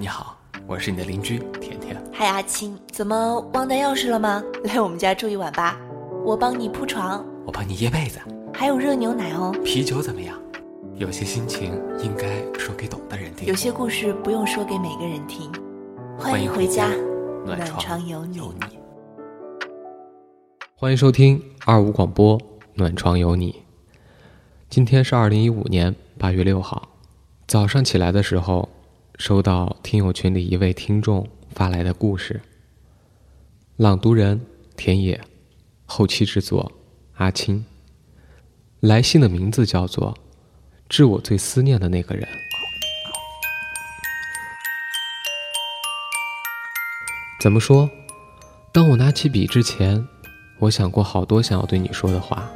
你好，我是你的邻居甜甜。嗨，阿青，怎么忘带钥匙了吗？来我们家住一晚吧，我帮你铺床，我帮你掖被子，还有热牛奶哦。啤酒怎么样？有些心情应该说给懂的人听，有些故事不用说给每个人听。欢迎回家，暖床有你。欢迎收听二五广播，暖床有你。今天是二零一五年八月六号，早上起来的时候，收到听友群里一位听众发来的故事。朗读人田野，后期制作阿青。来信的名字叫做《致我最思念的那个人》。怎么说？当我拿起笔之前。我想过好多想要对你说的话，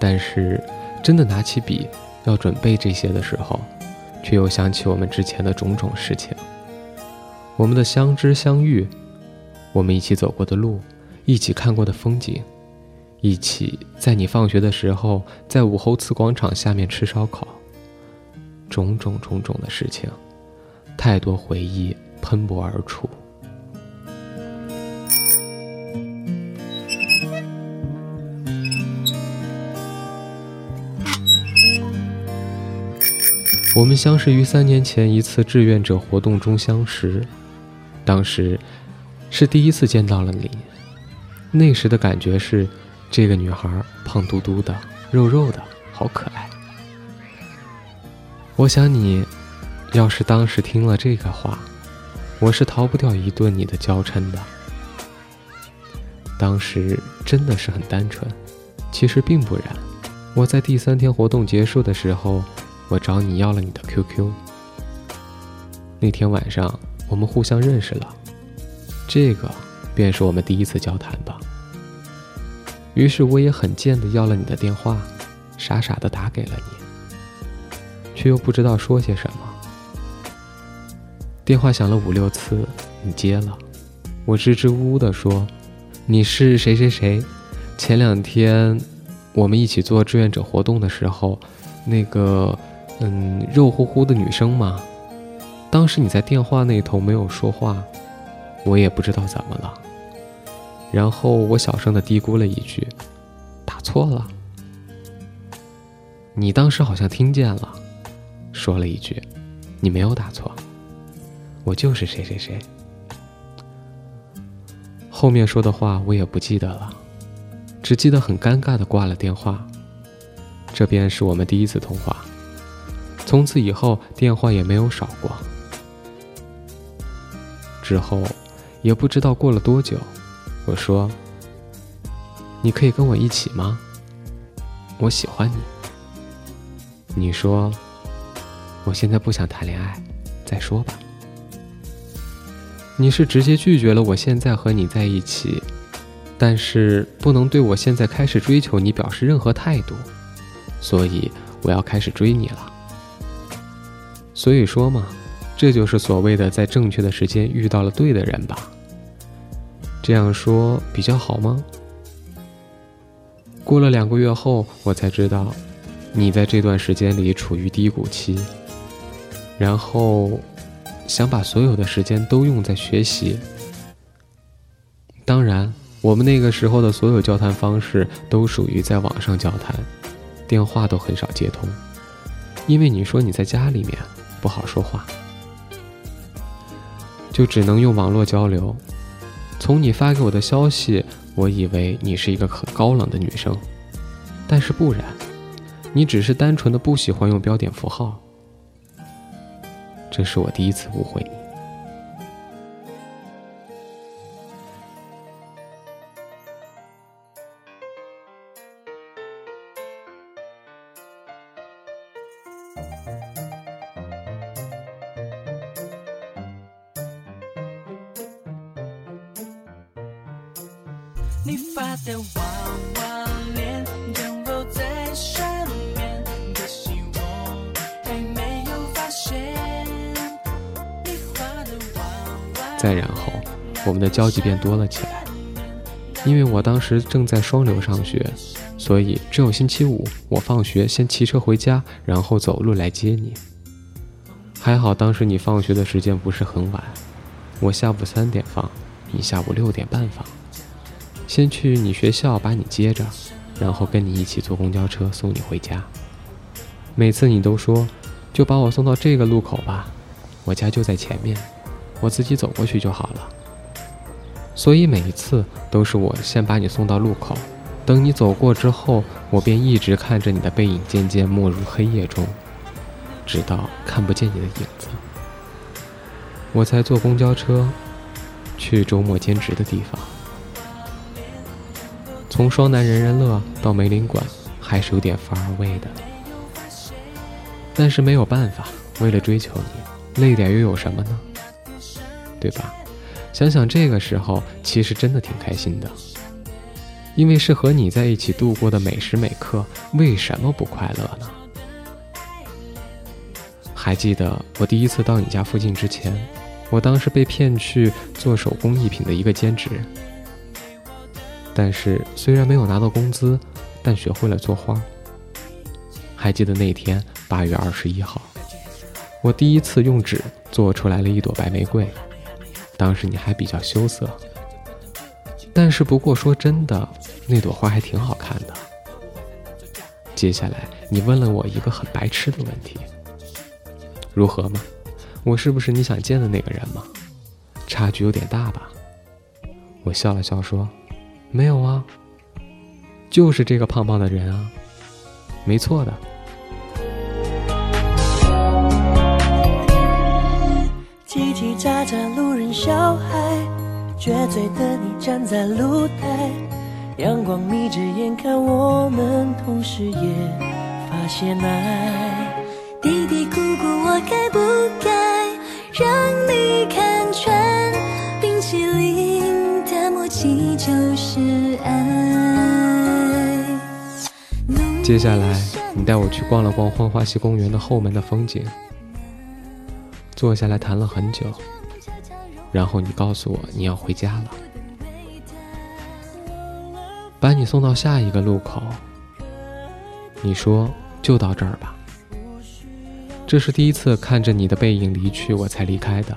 但是真的拿起笔要准备这些的时候，却又想起我们之前的种种事情。我们的相知相遇，我们一起走过的路，一起看过的风景，一起在你放学的时候在武侯祠广场下面吃烧烤，种种种种的事情，太多回忆喷薄而出。我们相识于三年前一次志愿者活动中相识，当时是第一次见到了你。那时的感觉是，这个女孩胖嘟嘟的、肉肉的，好可爱。我想你，要是当时听了这个话，我是逃不掉一顿你的娇嗔的。当时真的是很单纯，其实并不然。我在第三天活动结束的时候。我找你要了你的 QQ。那天晚上，我们互相认识了，这个便是我们第一次交谈吧。于是我也很贱的要了你的电话，傻傻的打给了你，却又不知道说些什么。电话响了五六次，你接了，我支支吾吾的说：“你是谁谁谁？前两天我们一起做志愿者活动的时候，那个……”嗯，肉乎乎的女生吗。当时你在电话那头没有说话，我也不知道怎么了。然后我小声的嘀咕了一句：“打错了。”你当时好像听见了，说了一句：“你没有打错，我就是谁谁谁。”后面说的话我也不记得了，只记得很尴尬的挂了电话。这便是我们第一次通话。从此以后，电话也没有少过。之后，也不知道过了多久，我说：“你可以跟我一起吗？我喜欢你。”你说：“我现在不想谈恋爱，再说吧。”你是直接拒绝了我现在和你在一起，但是不能对我现在开始追求你表示任何态度，所以我要开始追你了。所以说嘛，这就是所谓的在正确的时间遇到了对的人吧。这样说比较好吗？过了两个月后，我才知道，你在这段时间里处于低谷期，然后想把所有的时间都用在学习。当然，我们那个时候的所有交谈方式都属于在网上交谈，电话都很少接通，因为你说你在家里面。不好说话，就只能用网络交流。从你发给我的消息，我以为你是一个很高冷的女生，但是不然，你只是单纯的不喜欢用标点符号。这是我第一次误会你。交集变多了起来。因为我当时正在双流上学，所以只有星期五我放学先骑车回家，然后走路来接你。还好当时你放学的时间不是很晚，我下午三点放，你下午六点半放。先去你学校把你接着，然后跟你一起坐公交车送你回家。每次你都说，就把我送到这个路口吧，我家就在前面，我自己走过去就好了。所以每一次都是我先把你送到路口，等你走过之后，我便一直看着你的背影渐渐没入黑夜中。直到看不见你的影子，我才坐公交车去周末兼职的地方。从双南人人乐到梅林馆，还是有点 far away 的。但是没有办法，为了追求你，累点又有什么呢？对吧？想想这个时候，其实真的挺开心的，因为是和你在一起度过的每时每刻，为什么不快乐呢？还记得我第一次到你家附近之前，我当时被骗去做手工艺品的一个兼职。但是虽然没有拿到工资，但学会了做花。还记得那天八月二十一号，我第一次用纸做出来了一朵白玫瑰，当时你还比较羞涩。但是不过说真的，那朵花还挺好看的。接下来你问了我一个很白痴的问题。如何吗？我是不是你想见的那个人吗？差距有点大吧？我笑了笑说：“没有啊，就是这个胖胖的人啊，没错的。”小孩，撅嘴的你站在露台，阳光眯着眼看我们，同时也发现爱。嘀嘀咕咕，我该不该让你看穿？冰淇淋的默契就是爱。接下来，你带我去逛了逛浣花溪公园的后门的风景，坐下来谈了很久，然后你告诉我你要回家了，把你送到下一个路口。你说就到这儿吧。这是第一次看着你的背影离去，我才离开的。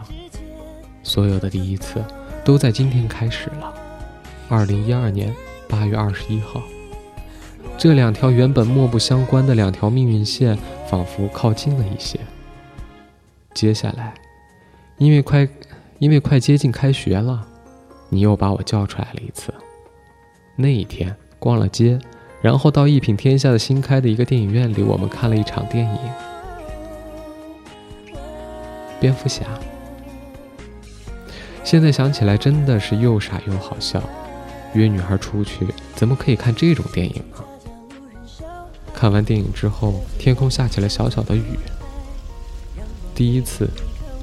所有的第一次，都在今天开始了。二零一二年八月二十一号，这两条原本漠不相关的两条命运线，仿佛靠近了一些。接下来，因为快，因为快接近开学了，你又把我叫出来了一次。那一天逛了街，然后到一品天下的新开的一个电影院里，我们看了一场电影。蝙蝠侠，现在想起来真的是又傻又好笑。约女孩出去，怎么可以看这种电影呢？看完电影之后，天空下起了小小的雨。第一次，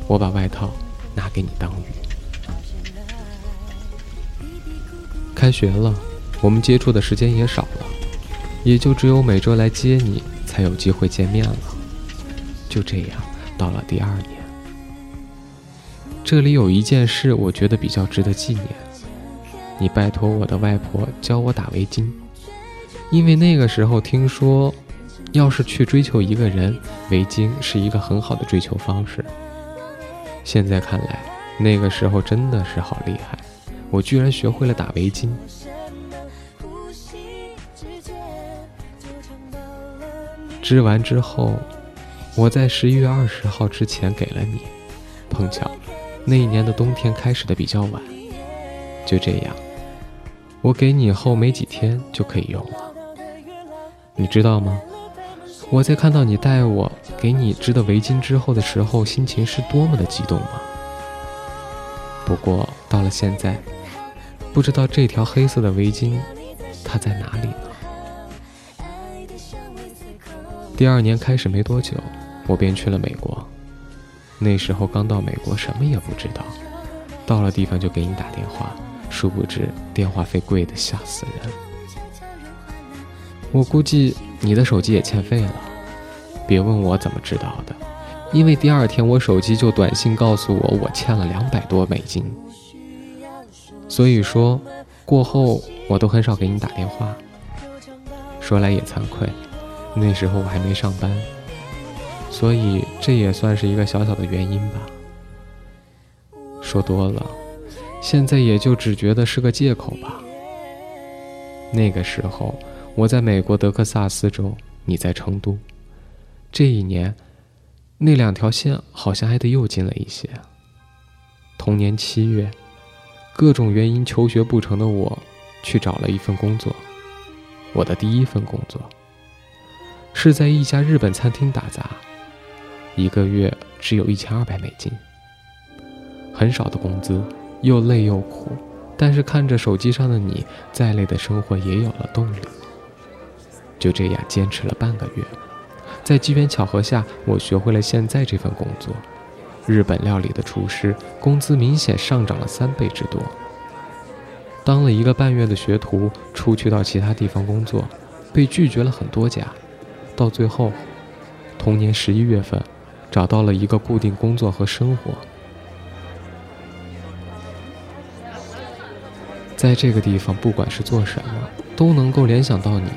我把外套拿给你当鱼。开学了，我们接触的时间也少了，也就只有每周来接你，才有机会见面了。就这样，到了第二年。这里有一件事，我觉得比较值得纪念。你拜托我的外婆教我打围巾，因为那个时候听说，要是去追求一个人，围巾是一个很好的追求方式。现在看来，那个时候真的是好厉害，我居然学会了打围巾。织完之后，我在十一月二十号之前给了你，碰巧。那一年的冬天开始的比较晚，就这样，我给你后没几天就可以用了。你知道吗？我在看到你带我给你织的围巾之后的时候，心情是多么的激动吗？不过到了现在，不知道这条黑色的围巾它在哪里呢？第二年开始没多久，我便去了美国。那时候刚到美国，什么也不知道。到了地方就给你打电话，殊不知电话费贵的吓死人。我估计你的手机也欠费了，别问我怎么知道的，因为第二天我手机就短信告诉我我欠了两百多美金。所以说，过后我都很少给你打电话。说来也惭愧，那时候我还没上班。所以这也算是一个小小的原因吧。说多了，现在也就只觉得是个借口吧。那个时候我在美国德克萨斯州，你在成都。这一年，那两条线好像挨得又近了一些。同年七月，各种原因求学不成的我，去找了一份工作。我的第一份工作，是在一家日本餐厅打杂，一个月只有一千二百美金，很少的工资，又累又苦。但是看着手机上的你，再累的生活也有了动力。就这样坚持了半个月。在机缘巧合下，我学会了现在这份工作。日本料理的厨师，工资明显上涨了三倍之多。当了一个半月的学徒，出去到其他地方工作，被拒绝了很多家。到最后，同年十一月份，找到了一个固定工作和生活。在这个地方，不管是做什么，都能够联想到你。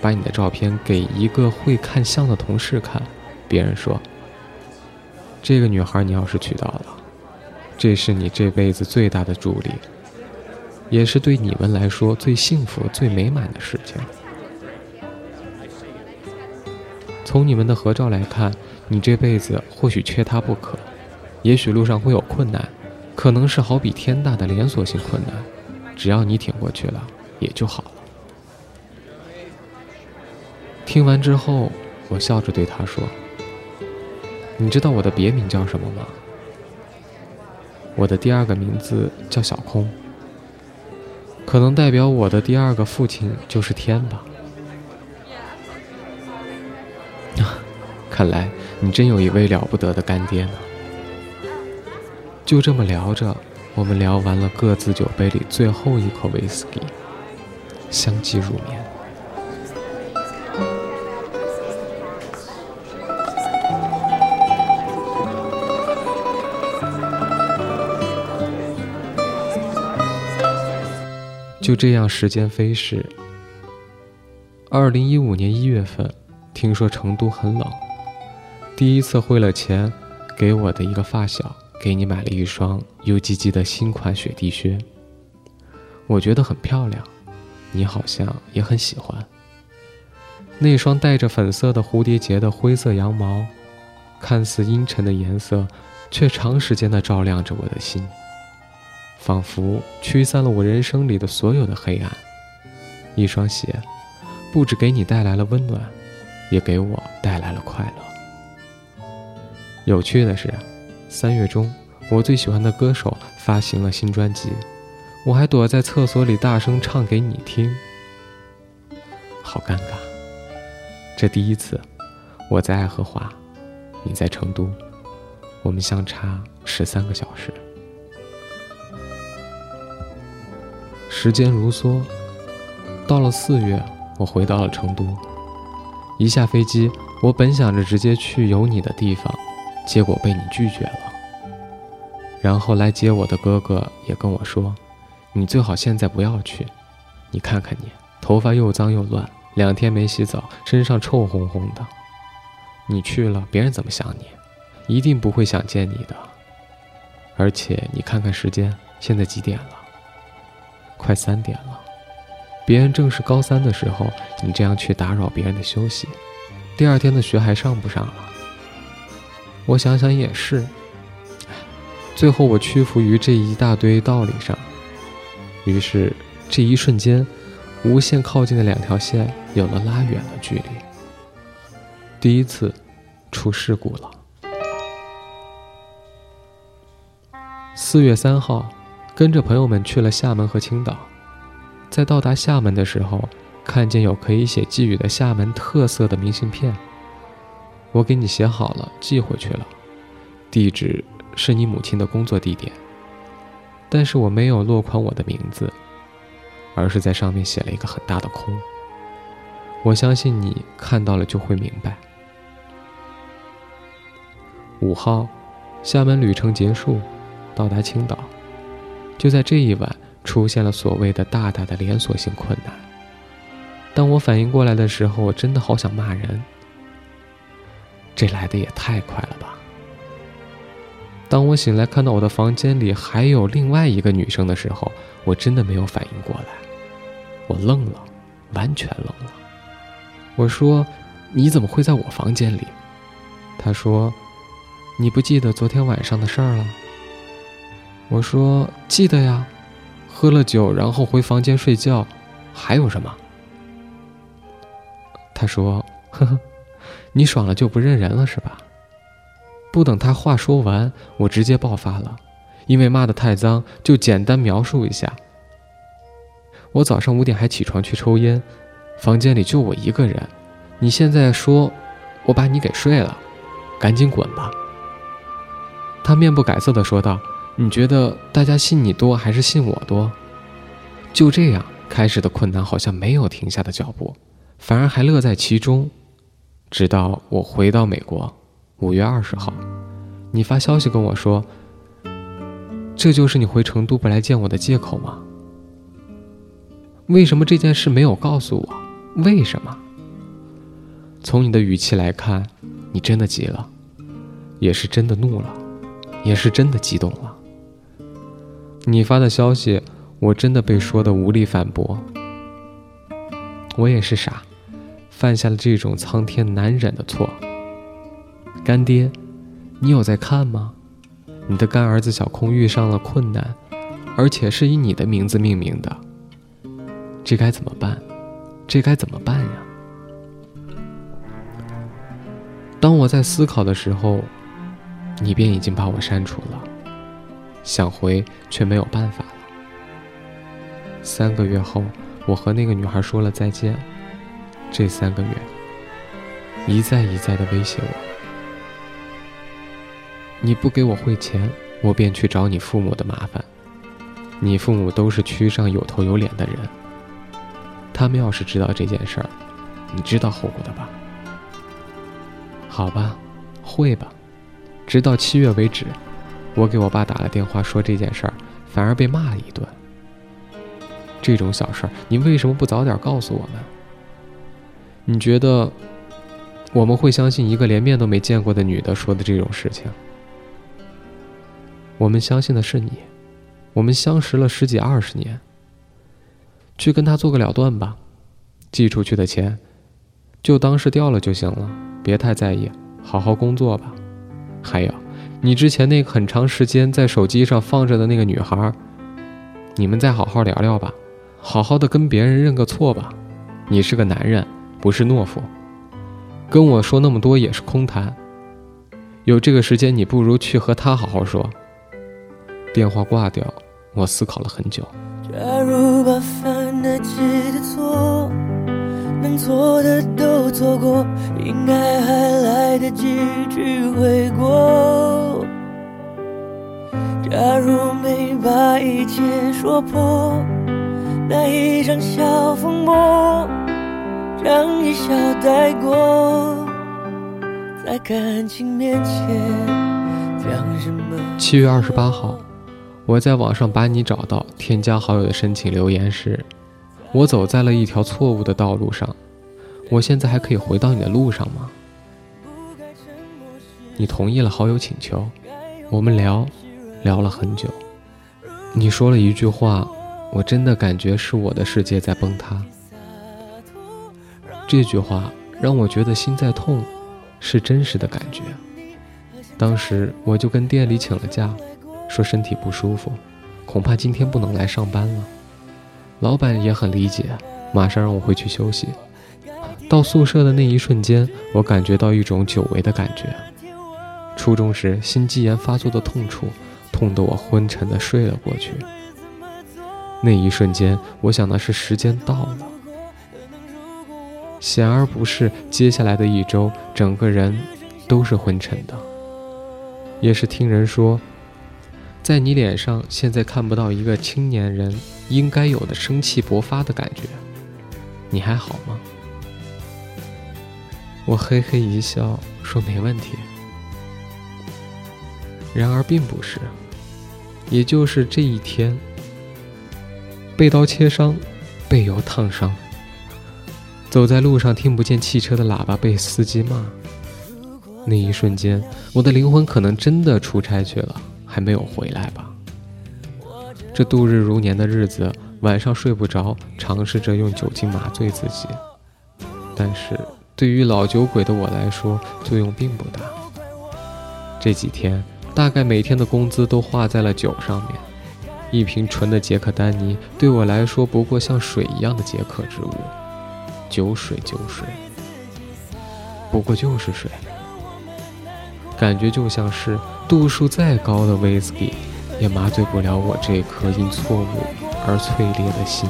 把你的照片给一个会看相的同事看，别人说：“这个女孩你要是娶到了，这是你这辈子最大的助力，也是对你们来说最幸福、最美满的事情。”从你们的合照来看，你这辈子或许缺她不可，也许路上会有困难，可能是好比天大的连锁性困难，只要你挺过去了，也就好了。听完之后，我笑着对他说：“你知道我的别名叫什么吗？我的第二个名字叫小空，可能代表我的第二个父亲就是天吧。看来你真有一位了不得的干爹呢。”就这么聊着，我们聊完了各自酒杯里最后一口威士忌，相继入眠。就这样，时间飞逝。二零一五年一月份，听说成都很冷，第一次汇了钱给我的一个发小，给你买了一双 UGG 的新款雪地靴。我觉得很漂亮，你好像也很喜欢。那双带着粉色的蝴蝶结的灰色羊毛，看似阴沉的颜色，却长时间的照亮着我的心。仿佛驱散了我人生里的所有的黑暗。一双鞋，不止给你带来了温暖，也给我带来了快乐。有趣的是，三月中，我最喜欢的歌手发行了新专辑，我还躲在厕所里大声唱给你听。好尴尬，这第一次，我在爱荷华，你在成都，我们相差十三个小时。时间如梭，到了四月，我回到了成都。一下飞机，我本想着直接去有你的地方，结果被你拒绝了。然后来接我的哥哥也跟我说：“你最好现在不要去。你看看你，头发又脏又乱，两天没洗澡，身上臭烘烘的。你去了，别人怎么想你？一定不会想见你的。而且你看看时间，现在几点了？”快三点了，别人正是高三的时候，你这样去打扰别人的休息，第二天的学还上不上了？我想想也是，最后我屈服于这一大堆道理上，于是这一瞬间，无限靠近的两条线有了拉远的距离。第一次出事故了。四月三号。跟着朋友们去了厦门和青岛，在到达厦门的时候，看见有可以写寄语的厦门特色的明信片，我给你写好了，寄回去了，地址是你母亲的工作地点，但是我没有落款我的名字，而是在上面写了一个很大的空。我相信你看到了就会明白。五号，厦门旅程结束，到达青岛。就在这一晚，出现了所谓的大大的连锁性困难。当我反应过来的时候，我真的好想骂人。这来的也太快了吧！当我醒来看到我的房间里还有另外一个女生的时候，我真的没有反应过来，我愣了，完全愣了。我说：“你怎么会在我房间里？”他说：“你不记得昨天晚上的事儿了？”我说：“记得呀，喝了酒然后回房间睡觉，还有什么？”他说：“呵呵，你爽了就不认人了是吧？”不等他话说完，我直接爆发了，因为骂得太脏，就简单描述一下。我早上五点还起床去抽烟，房间里就我一个人。你现在说，我把你给睡了，赶紧滚吧。他面不改色地说道：“你觉得大家信你多还是信我多？”就这样，开始的困难好像没有停下的脚步，反而还乐在其中，直到我回到美国。五月二十号，你发消息跟我说，这就是你回成都不来见我的借口吗？为什么这件事没有告诉我？为什么？从你的语气来看，你真的急了，也是真的怒了，也是真的激动了。你发的消息，我真的被说的无力反驳。我也是傻，犯下了这种苍天难忍的错。干爹，你有在看吗？你的干儿子小空遇上了困难，而且是以你的名字命名的。这该怎么办？这该怎么办呀？当我在思考的时候，你便已经把我删除了。想回却没有办法了。三个月后，我和那个女孩说了再见。这三个月，一再一再的威胁我。你不给我汇钱，我便去找你父母的麻烦。你父母都是区上有头有脸的人，他们要是知道这件事儿，你知道后果的吧？好吧，会吧。直到七月为止，我给我爸打了电话说这件事儿，反而被骂了一顿。这种小事儿，你为什么不早点告诉我们？你觉得我们会相信一个连面都没见过的女的说的这种事情？我们相信的是你，我们相识了十几二十年。去跟他做个了断吧，寄出去的钱，就当是掉了就行了，别太在意，好好工作吧。还有，你之前那个很长时间在手机上放着的那个女孩，你们再好好聊聊吧，好好的跟别人认个错吧。你是个男人，不是懦夫，跟我说那么多也是空谈。有这个时间，你不如去和他好好说。电话挂掉，我思考了很久。假如把犯的错，能做的都做过，应该还来得及去悔过。假如没把一切说破，那一场小风波，让一笑带过，在感情面前讲什么？七月二十八号。我在网上把你找到，添加好友的申请留言时，我走在了一条错误的道路上。我现在还可以回到你的路上吗？你同意了好友请求，我们聊，聊了很久。你说了一句话，我真的感觉是我的世界在崩塌。这句话让我觉得心在痛，是真实的感觉。当时我就跟店里请了假。说身体不舒服，恐怕今天不能来上班了。老板也很理解，马上让我回去休息。到宿舍的那一瞬间，我感觉到一种久违的感觉。初中时心肌炎发作的痛楚，痛得我昏沉的睡了过去。那一瞬间，我想的是时间到了。显而不是，接下来的一周，整个人都是昏沉的。也是听人说。在你脸上，现在看不到一个青年人应该有的生气勃发的感觉，你还好吗？我嘿嘿一笑，说没问题。然而并不是，也就是这一天，被刀切伤，被油烫伤，走在路上听不见汽车的喇叭被司机骂，那一瞬间，我的灵魂可能真的出差去了，还没有回来吧。这度日如年的日子，晚上睡不着，尝试着用酒精麻醉自己，但是对于老酒鬼的我来说，作用并不大。这几天，大概每天的工资都花在了酒上面。一瓶纯的杰克丹尼对我来说，不过像水一样的解渴之物。酒水，酒水，不过就是水。感觉就像是度数再高的威士忌，也麻醉不了我这颗因错误而淬裂的心。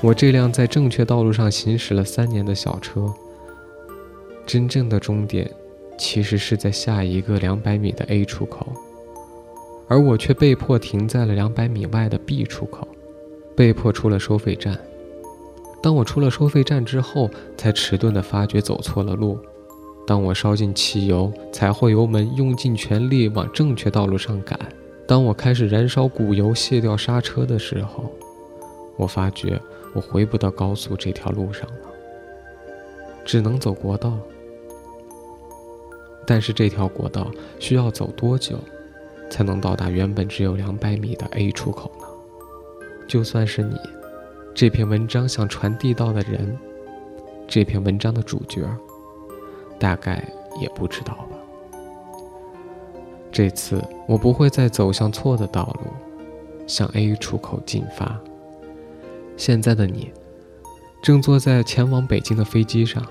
我这辆在正确道路上行驶了三年的小车，真正的终点，其实是在下一个两百米的 A 出口。而我却被迫停在了两百米外的 B 出口，被迫出了收费站。当我出了收费站之后，才迟钝地发觉走错了路。当我烧尽汽油，踩后油门，用尽全力往正确道路上赶。当我开始燃烧鼓油，卸掉刹车的时候，我发觉我回不到高速这条路上了，只能走国道。但是这条国道需要走多久？才能到达原本只有两百米的 A 出口呢？就算是你，这篇文章想传递到的人，这篇文章的主角，大概也不知道吧。这次我不会再走向错的道路，向 A 出口进发。现在的你，正坐在前往北京的飞机上。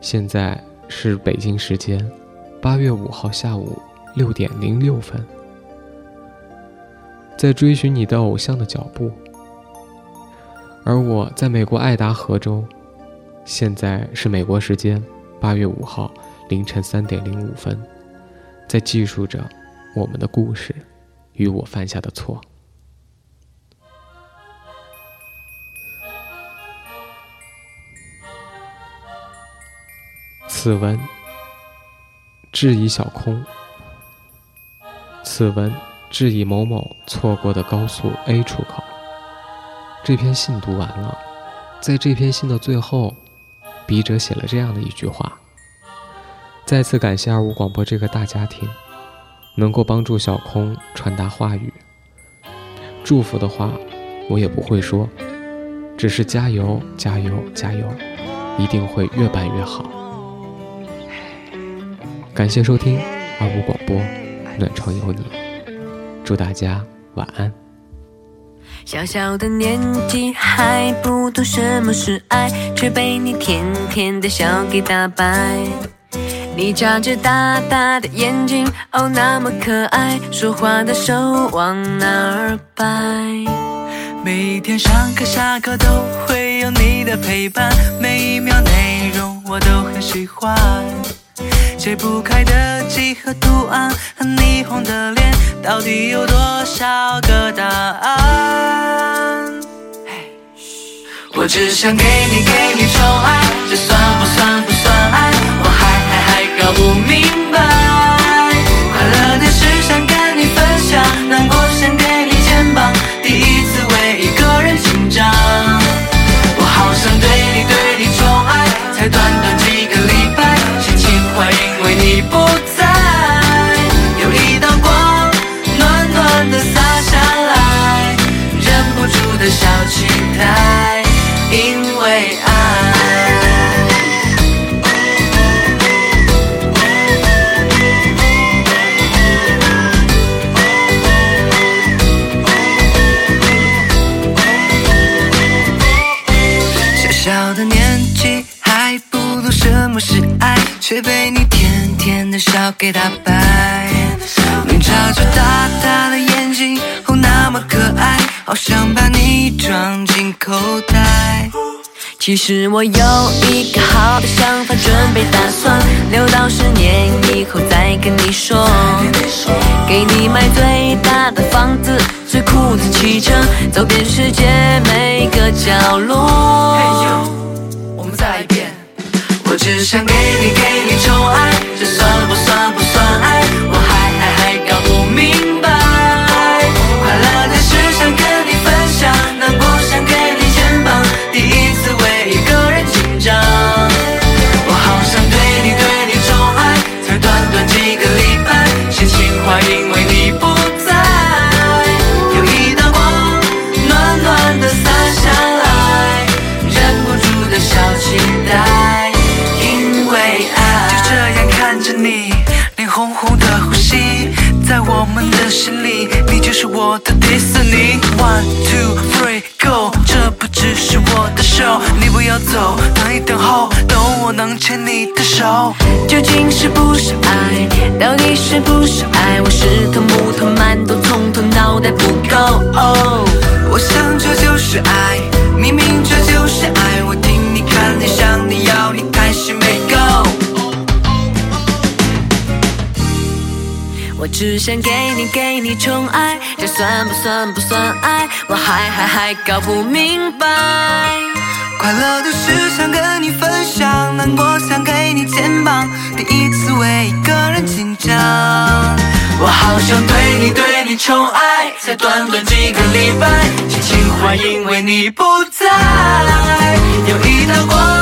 现在是北京时间八月五号下午。六点零六分，在追寻你的偶像的脚步，而我在美国爱达荷州，现在是美国时间八月五号凌晨三点零五分，在记述着我们的故事与我犯下的错。此文质疑小空。此文致以某某错过的高速 A 出口。这篇信读完了，在这篇信的最后，笔者写了这样的一句话：再次感谢二五广播这个大家庭，能够帮助小空传达话语。祝福的话我也不会说，只是加油加油加油，一定会越办越好。感谢收听二五广播。暖床有你，祝大家晚安。小小的年纪还不懂什么是爱，却被你甜甜的笑给打败。你眨着大大的眼睛，哦，那么可爱，说话的手往哪儿摆？每天上课下课都会有你的陪伴，每一秒内容我都很喜欢。解不开的几何图案和霓虹的脸，到底有多少个答案？我只想给你给你宠爱，这算不算不算爱？我还还还搞不明白。快乐的事想跟你分享，给打败。你眨着大大的眼睛，哦那么可爱，好想把你装进口袋。其实我有一个好的想法，准备打算留到十年以后再跟你说。给你买最大的房子，最酷的汽车，走遍世界每个角落。我们再来一遍。我只想给你给迪士尼。One two three go，这不只是我的 show，，你不要走，等一等候，等我能牵你的手。究竟是不是爱？到底是不是爱？我是头木头馒头，从头脑袋不够。哦，我想这就是爱，明明这就是爱。我听你看你想我只想给你给你宠爱，这算不算不算爱？我还还还搞不明白。快乐的事想跟你分享，难过想给你肩膀。第一次为一个人紧张，我好想对你对你宠爱，才短短几个礼拜，却情怀因为你不在，有一道光